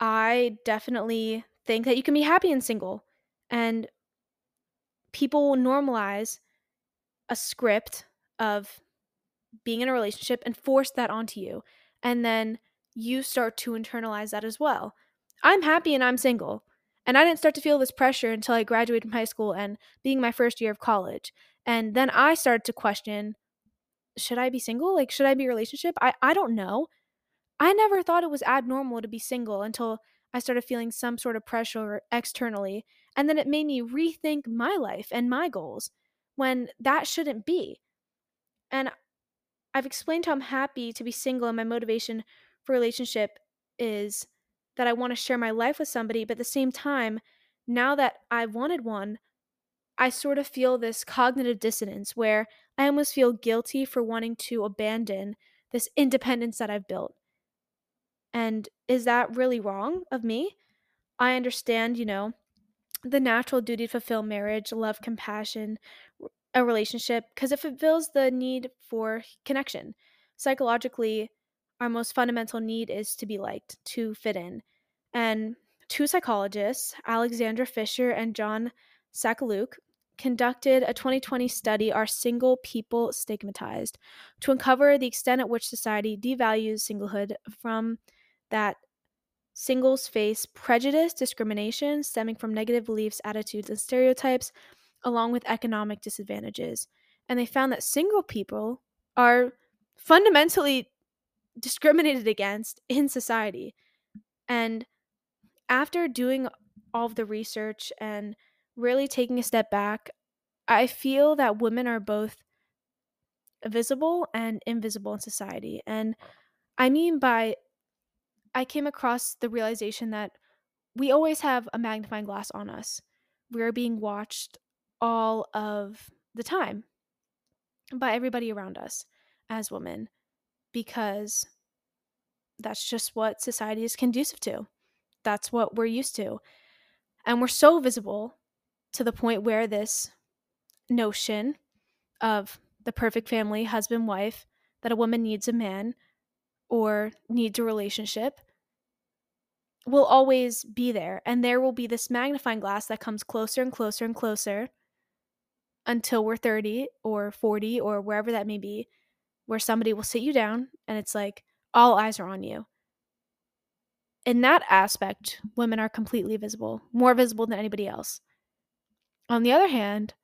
I definitely think that you can be happy and single. And people will normalize a script of being in a relationship and force that onto you. And then you start to internalize that as well. I'm happy and I'm single. And I didn't start to feel this pressure until I graduated from high school and being my first year of college. And then I started to question should I be single? Like, should I be relationship? I, I don't know. I never thought it was abnormal to be single until I started feeling some sort of pressure externally. And then it made me rethink my life and my goals when that shouldn't be. And I've explained how I'm happy to be single and my motivation for relationship is that I want to share my life with somebody, but at the same time, now that I've wanted one, I sort of feel this cognitive dissonance where I almost feel guilty for wanting to abandon this independence that I've built. And is that really wrong of me? I understand, you know, the natural duty to fulfill marriage, love, compassion, a relationship, because it fulfills the need for connection. Psychologically, our most fundamental need is to be liked, to fit in. And two psychologists, Alexandra Fisher and John Sakaluke, conducted a 2020 study Are Single People Stigmatized? to uncover the extent at which society devalues singlehood from that singles face prejudice, discrimination stemming from negative beliefs, attitudes, and stereotypes, along with economic disadvantages. And they found that single people are fundamentally discriminated against in society. And after doing all of the research and really taking a step back, I feel that women are both visible and invisible in society. And uh-huh. I mean by I came across the realization that we always have a magnifying glass on us. We're being watched all of the time by everybody around us as women because that's just what society is conducive to. That's what we're used to. And we're so visible to the point where this notion of the perfect family, husband, wife, that a woman needs a man or needs a relationship will always be there. And there will be this magnifying glass that comes closer and closer and closer until we're 30 or 40 or wherever that may be, where somebody will sit you down and it's like all eyes are on you. in that aspect, women are completely visible, more visible than anybody else. On the other hand,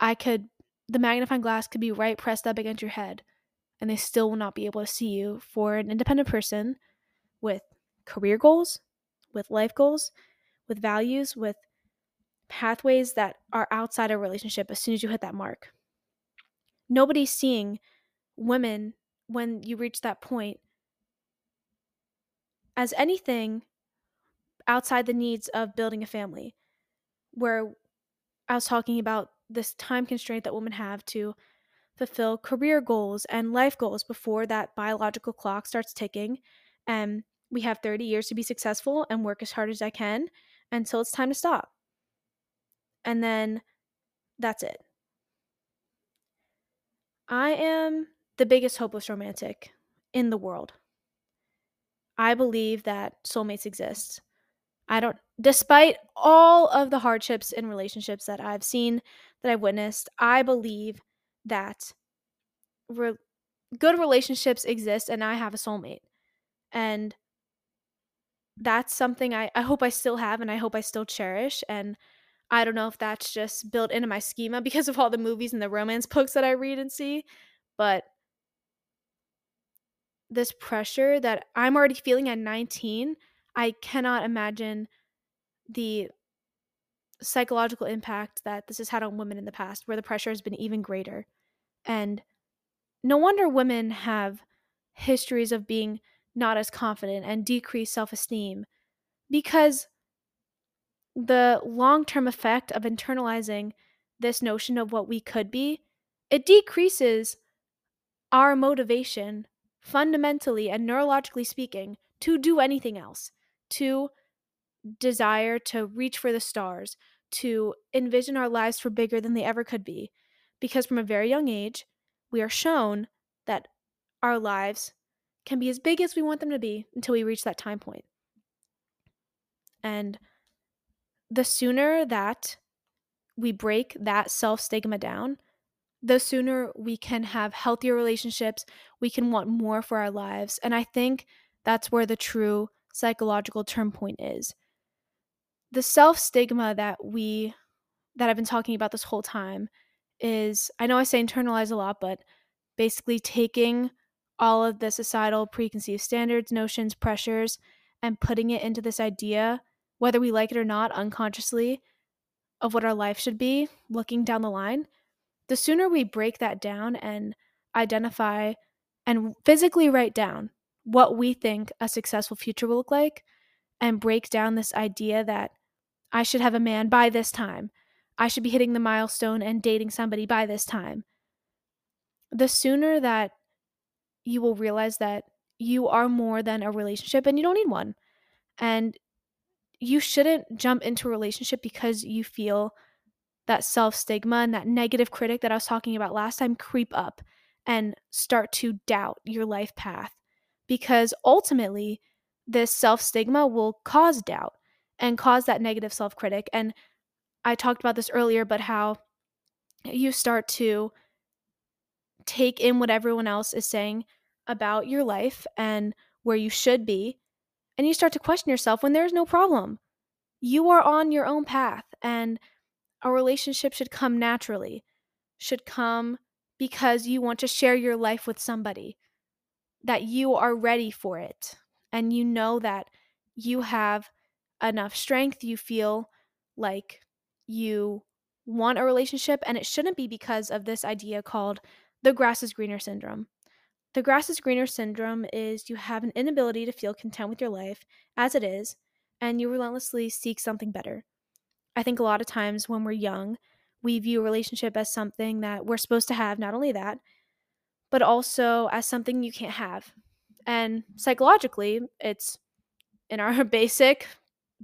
I could, the magnifying glass could be right pressed up against your head, and they still will not be able to see you for an independent person with career goals, with life goals, with values, with pathways that are outside a relationship as soon as you hit that mark. Nobody's seeing women when you reach that point as anything outside the needs of building a family, where I was talking about this time constraint that women have to fulfill career goals and life goals before that biological clock starts ticking. And we have 30 years to be successful and work as hard as I can until it's time to stop. And then that's it. I am the biggest hopeless romantic in the world. I believe that soulmates exist. I don't, despite all of the hardships in relationships that I've seen, that I've witnessed, I believe that re- good relationships exist and I have a soulmate. And that's something I, I hope I still have and I hope I still cherish. And I don't know if that's just built into my schema because of all the movies and the romance books that I read and see, but this pressure that I'm already feeling at 19, I cannot imagine the psychological impact that this has had on women in the past, where the pressure has been even greater. And no wonder women have histories of being not as confident and decreased self esteem because the long term effect of internalizing this notion of what we could be, it decreases our motivation fundamentally and neurologically speaking to do anything else, to desire to reach for the stars, to envision our lives for bigger than they ever could be. Because from a very young age, we are shown that our lives can be as big as we want them to be until we reach that time point. And the sooner that we break that self stigma down, the sooner we can have healthier relationships, we can want more for our lives. And I think that's where the true psychological turn point is. The self stigma that we that I've been talking about this whole time is I know I say internalize a lot, but basically taking all of the societal preconceived standards, notions, pressures, and putting it into this idea, whether we like it or not, unconsciously, of what our life should be looking down the line the sooner we break that down and identify and physically write down what we think a successful future will look like and break down this idea that I should have a man by this time. I should be hitting the milestone and dating somebody by this time. The sooner that you will realize that you are more than a relationship and you don't need one. And you shouldn't jump into a relationship because you feel that self stigma and that negative critic that I was talking about last time creep up and start to doubt your life path. Because ultimately, this self stigma will cause doubt and cause that negative self critic. And I talked about this earlier, but how you start to take in what everyone else is saying about your life and where you should be. And you start to question yourself when there's no problem. You are on your own path. And a relationship should come naturally, should come because you want to share your life with somebody, that you are ready for it, and you know that you have enough strength, you feel like you want a relationship, and it shouldn't be because of this idea called the grass is greener syndrome. The grass is greener syndrome is you have an inability to feel content with your life as it is, and you relentlessly seek something better. I think a lot of times when we're young, we view a relationship as something that we're supposed to have, not only that, but also as something you can't have. And psychologically, it's in our basic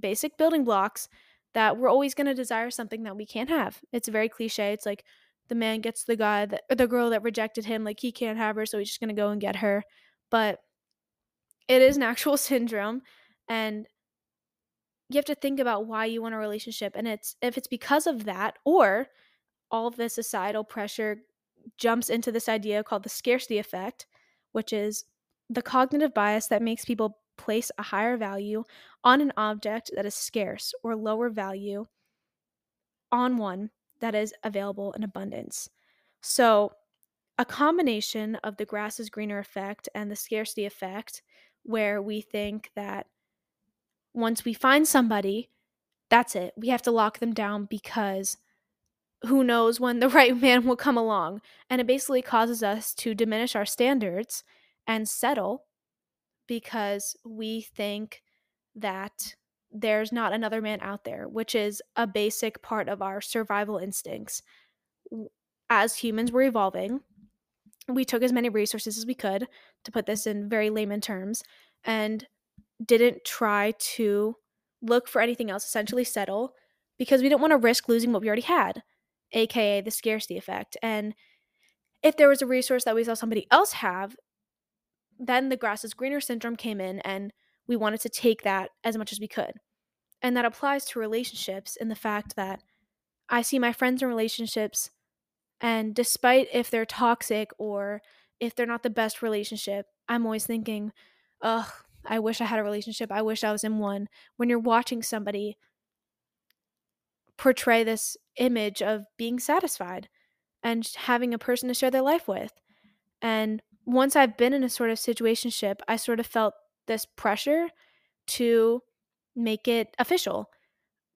basic building blocks that we're always going to desire something that we can't have. It's very cliche. It's like the man gets the guy that or the girl that rejected him like he can't have her so he's just going to go and get her. But it is an actual syndrome and you have to think about why you want a relationship and it's if it's because of that or all of the societal pressure jumps into this idea called the scarcity effect which is the cognitive bias that makes people place a higher value on an object that is scarce or lower value on one that is available in abundance. So, a combination of the grass is greener effect and the scarcity effect, where we think that once we find somebody, that's it. We have to lock them down because who knows when the right man will come along. And it basically causes us to diminish our standards and settle because we think that there's not another man out there, which is a basic part of our survival instincts. As humans, we're evolving. We took as many resources as we could, to put this in very layman terms, and didn't try to look for anything else, essentially settle, because we didn't want to risk losing what we already had, aka the scarcity effect. And if there was a resource that we saw somebody else have, then the grass is greener syndrome came in and we wanted to take that as much as we could. And that applies to relationships in the fact that I see my friends in relationships, and despite if they're toxic or if they're not the best relationship, I'm always thinking, ugh, I wish I had a relationship. I wish I was in one. When you're watching somebody portray this image of being satisfied and having a person to share their life with. And once I've been in a sort of situationship, I sort of felt this pressure to make it official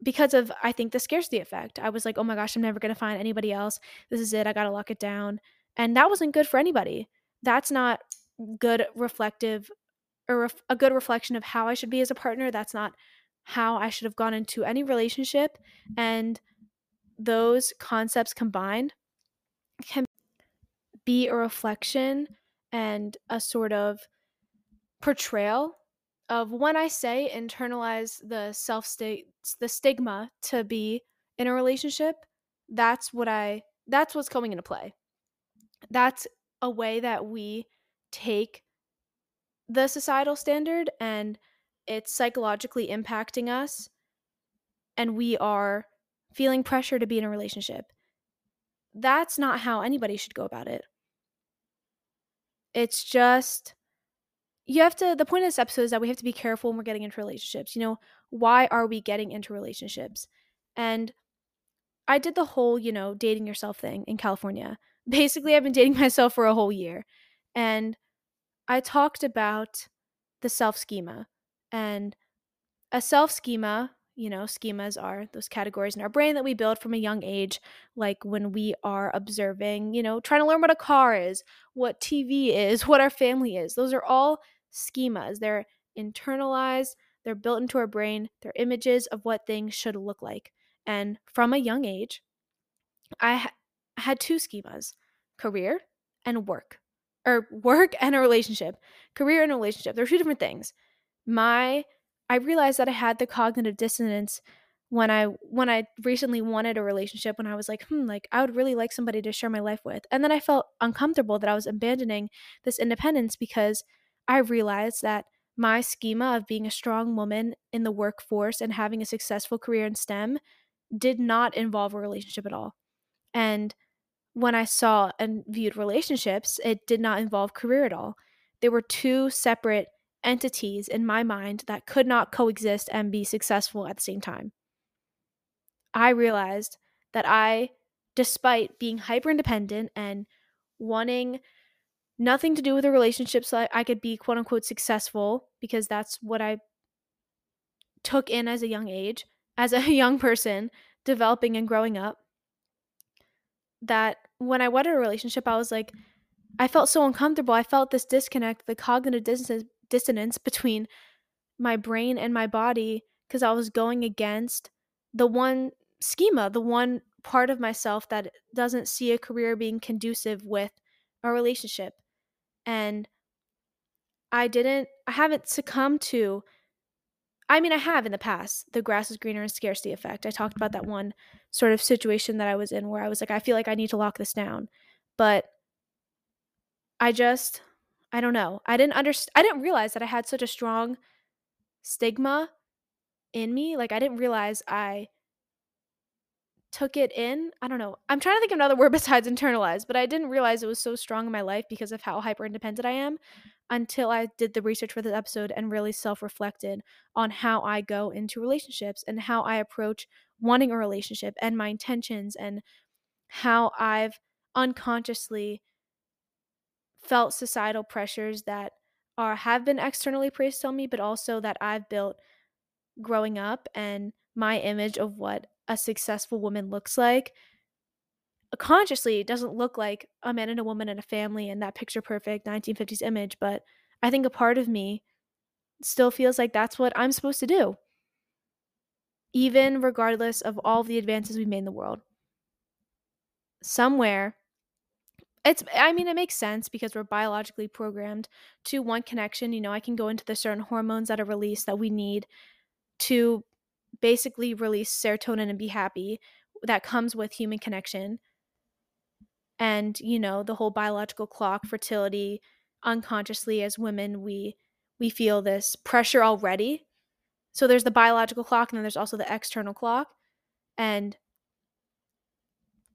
because of I think the scarcity effect. I was like, "Oh my gosh, I'm never going to find anybody else. This is it. I got to lock it down." And that wasn't good for anybody. That's not good reflective or ref- a good reflection of how I should be as a partner. That's not how I should have gone into any relationship and those concepts combined can be a reflection and a sort of portrayal of when I say internalize the self state the stigma to be in a relationship, that's what I that's what's coming into play. That's a way that we take the societal standard and it's psychologically impacting us and we are feeling pressure to be in a relationship. That's not how anybody should go about it. It's just you have to the point of this episode is that we have to be careful when we're getting into relationships. You know, why are we getting into relationships? And I did the whole, you know, dating yourself thing in California. Basically, I've been dating myself for a whole year. And I talked about the self schema. And a self schema, you know, schemas are those categories in our brain that we build from a young age, like when we are observing, you know, trying to learn what a car is, what TV is, what our family is. Those are all schemas. They're internalized, they're built into our brain, they're images of what things should look like. And from a young age, I ha- had two schemas career and work or work and a relationship, career and a relationship. They're two different things. My I realized that I had the cognitive dissonance when I when I recently wanted a relationship when I was like, hmm, like I would really like somebody to share my life with. And then I felt uncomfortable that I was abandoning this independence because I realized that my schema of being a strong woman in the workforce and having a successful career in STEM did not involve a relationship at all. And when I saw and viewed relationships, it did not involve career at all. There were two separate entities in my mind that could not coexist and be successful at the same time. I realized that I, despite being hyper independent and wanting nothing to do with a relationship so I could be quote unquote successful, because that's what I took in as a young age, as a young person developing and growing up, that when I went in a relationship, I was like, I felt so uncomfortable. I felt this disconnect, the cognitive dissonance between my brain and my body because I was going against the one schema, the one part of myself that doesn't see a career being conducive with a relationship. And I didn't, I haven't succumbed to, I mean, I have in the past, the grass is greener and scarcity effect. I talked about that mm-hmm. one sort of situation that I was in where I was like, I feel like I need to lock this down. But I just, I don't know. I didn't understand. I didn't realize that I had such a strong stigma in me. Like I didn't realize I took it in. I don't know. I'm trying to think of another word besides internalized, but I didn't realize it was so strong in my life because of how hyper independent I am until I did the research for this episode and really self reflected on how I go into relationships and how I approach wanting a relationship and my intentions and how I've unconsciously felt societal pressures that are have been externally placed on me, but also that I've built growing up and my image of what a successful woman looks like uh, consciously it doesn't look like a man and a woman and a family and that picture perfect 1950s image but i think a part of me still feels like that's what i'm supposed to do. Even regardless of all of the advances we've made in the world. Somewhere it's i mean it makes sense because we're biologically programmed to one connection you know i can go into the certain hormones that are released that we need to basically release serotonin and be happy that comes with human connection and you know the whole biological clock fertility unconsciously as women we we feel this pressure already. So there's the biological clock and then there's also the external clock. And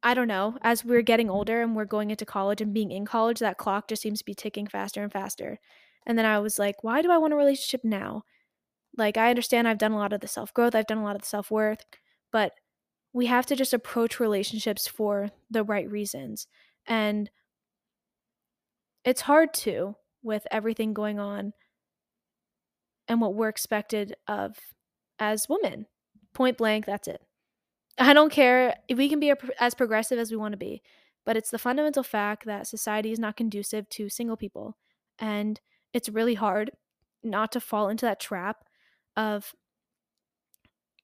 i don't know as we're getting older and we're going into college and being in college that clock just seems to be ticking faster and faster. And then i was like why do i want a relationship now like i understand i've done a lot of the self growth i've done a lot of the self worth but we have to just approach relationships for the right reasons. And it's hard to with everything going on and what we're expected of as women. Point blank, that's it. I don't care if we can be as progressive as we want to be, but it's the fundamental fact that society is not conducive to single people. And it's really hard not to fall into that trap of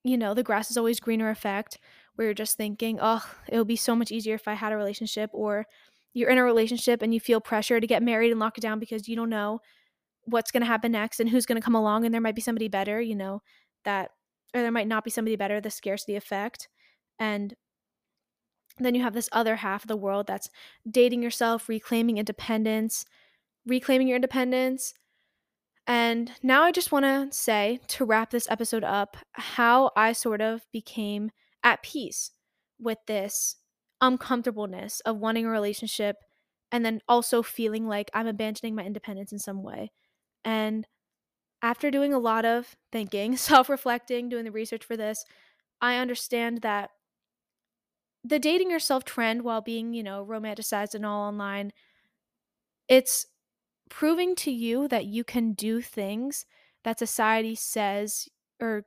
you know, the grass is always greener effect where you're just thinking, oh, it would be so much easier if I had a relationship, or you're in a relationship and you feel pressure to get married and lock it down because you don't know what's going to happen next and who's going to come along and there might be somebody better, you know, that, or there might not be somebody better, the scarcity effect. And then you have this other half of the world that's dating yourself, reclaiming independence, reclaiming your independence, and now I just want to say, to wrap this episode up, how I sort of became at peace with this uncomfortableness of wanting a relationship and then also feeling like I'm abandoning my independence in some way. And after doing a lot of thinking, self reflecting, doing the research for this, I understand that the dating yourself trend while being, you know, romanticized and all online, it's proving to you that you can do things that society says or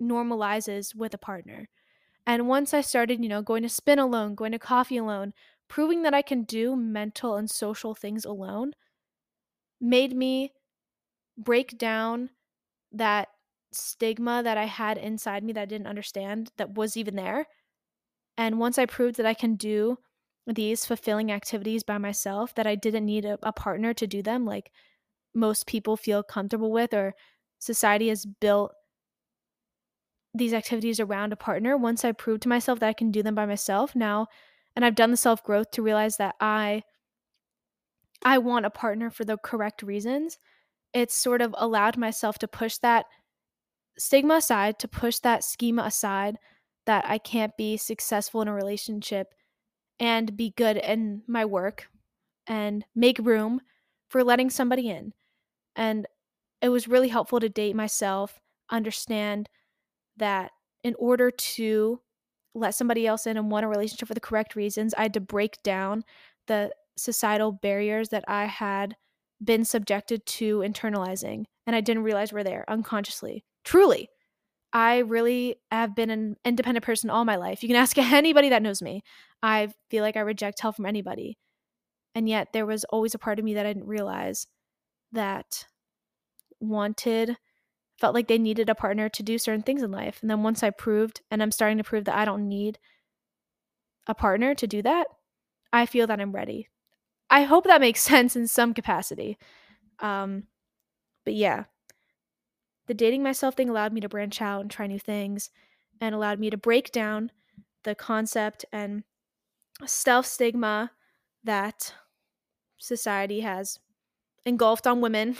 normalizes with a partner. And once I started, you know, going to spin alone, going to coffee alone, proving that I can do mental and social things alone made me break down that stigma that I had inside me that I didn't understand that was even there. And once I proved that I can do these fulfilling activities by myself that I didn't need a, a partner to do them like most people feel comfortable with or society has built these activities around a partner. Once i proved to myself that i can do them by myself now and i've done the self growth to realize that i i want a partner for the correct reasons it's sort of allowed myself to push that stigma aside to push that schema aside that i can't be successful in a relationship and be good in my work and make room for letting somebody in. And it was really helpful to date myself, understand that in order to let somebody else in and want a relationship for the correct reasons, I had to break down the societal barriers that I had been subjected to internalizing. And I didn't realize were there unconsciously. Truly. I really have been an independent person all my life. You can ask anybody that knows me. I feel like I reject help from anybody. And yet there was always a part of me that I didn't realize that wanted felt like they needed a partner to do certain things in life. And then once I proved and I'm starting to prove that I don't need a partner to do that, I feel that I'm ready. I hope that makes sense in some capacity. Um but yeah, the dating myself thing allowed me to branch out and try new things and allowed me to break down the concept and self stigma that society has engulfed on women.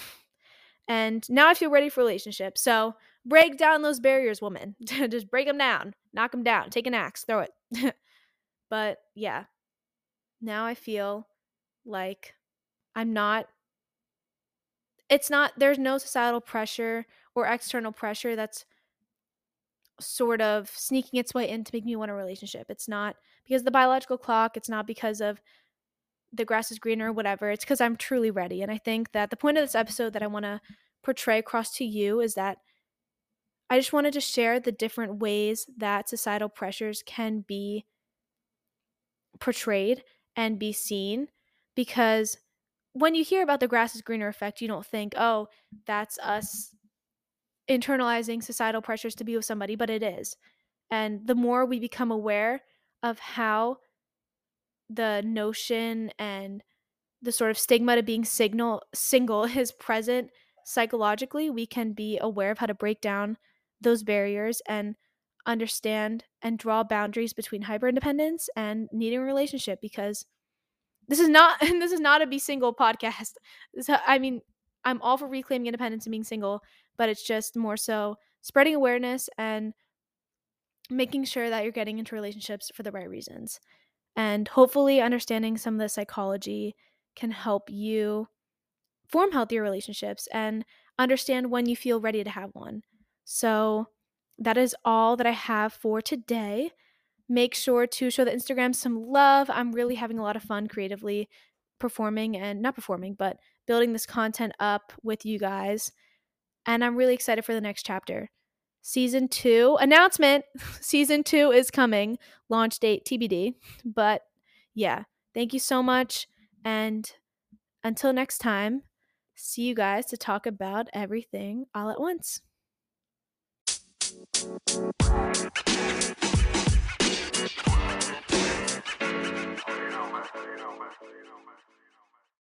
And now I feel ready for relationships. So break down those barriers, woman. just break them down, knock them down, take an axe, throw it. but yeah, now I feel like I'm not it's not there's no societal pressure or external pressure that's sort of sneaking its way in to make me want a relationship. It's not because the biological clock, it's not because of the grass is greener or whatever. It's because I'm truly ready. And I think that the point of this episode that I want to portray across to you is that I just wanted to share the different ways that societal pressures can be portrayed and be seen because when you hear about the grass is greener effect, you don't think, oh, that's us internalizing societal pressures to be with somebody, but it is. And the more we become aware of how the notion and the sort of stigma to being signal single is present psychologically, we can be aware of how to break down those barriers and understand and draw boundaries between hyper independence and needing a relationship because this is not this is not a be single podcast. This, I mean, I'm all for reclaiming independence and being single, but it's just more so spreading awareness and making sure that you're getting into relationships for the right reasons. And hopefully understanding some of the psychology can help you form healthier relationships and understand when you feel ready to have one. So that is all that I have for today. Make sure to show the Instagram some love. I'm really having a lot of fun creatively performing and not performing, but building this content up with you guys. And I'm really excited for the next chapter. Season two announcement season two is coming, launch date TBD. But yeah, thank you so much. And until next time, see you guys to talk about everything all at once. you know, man. You know, man.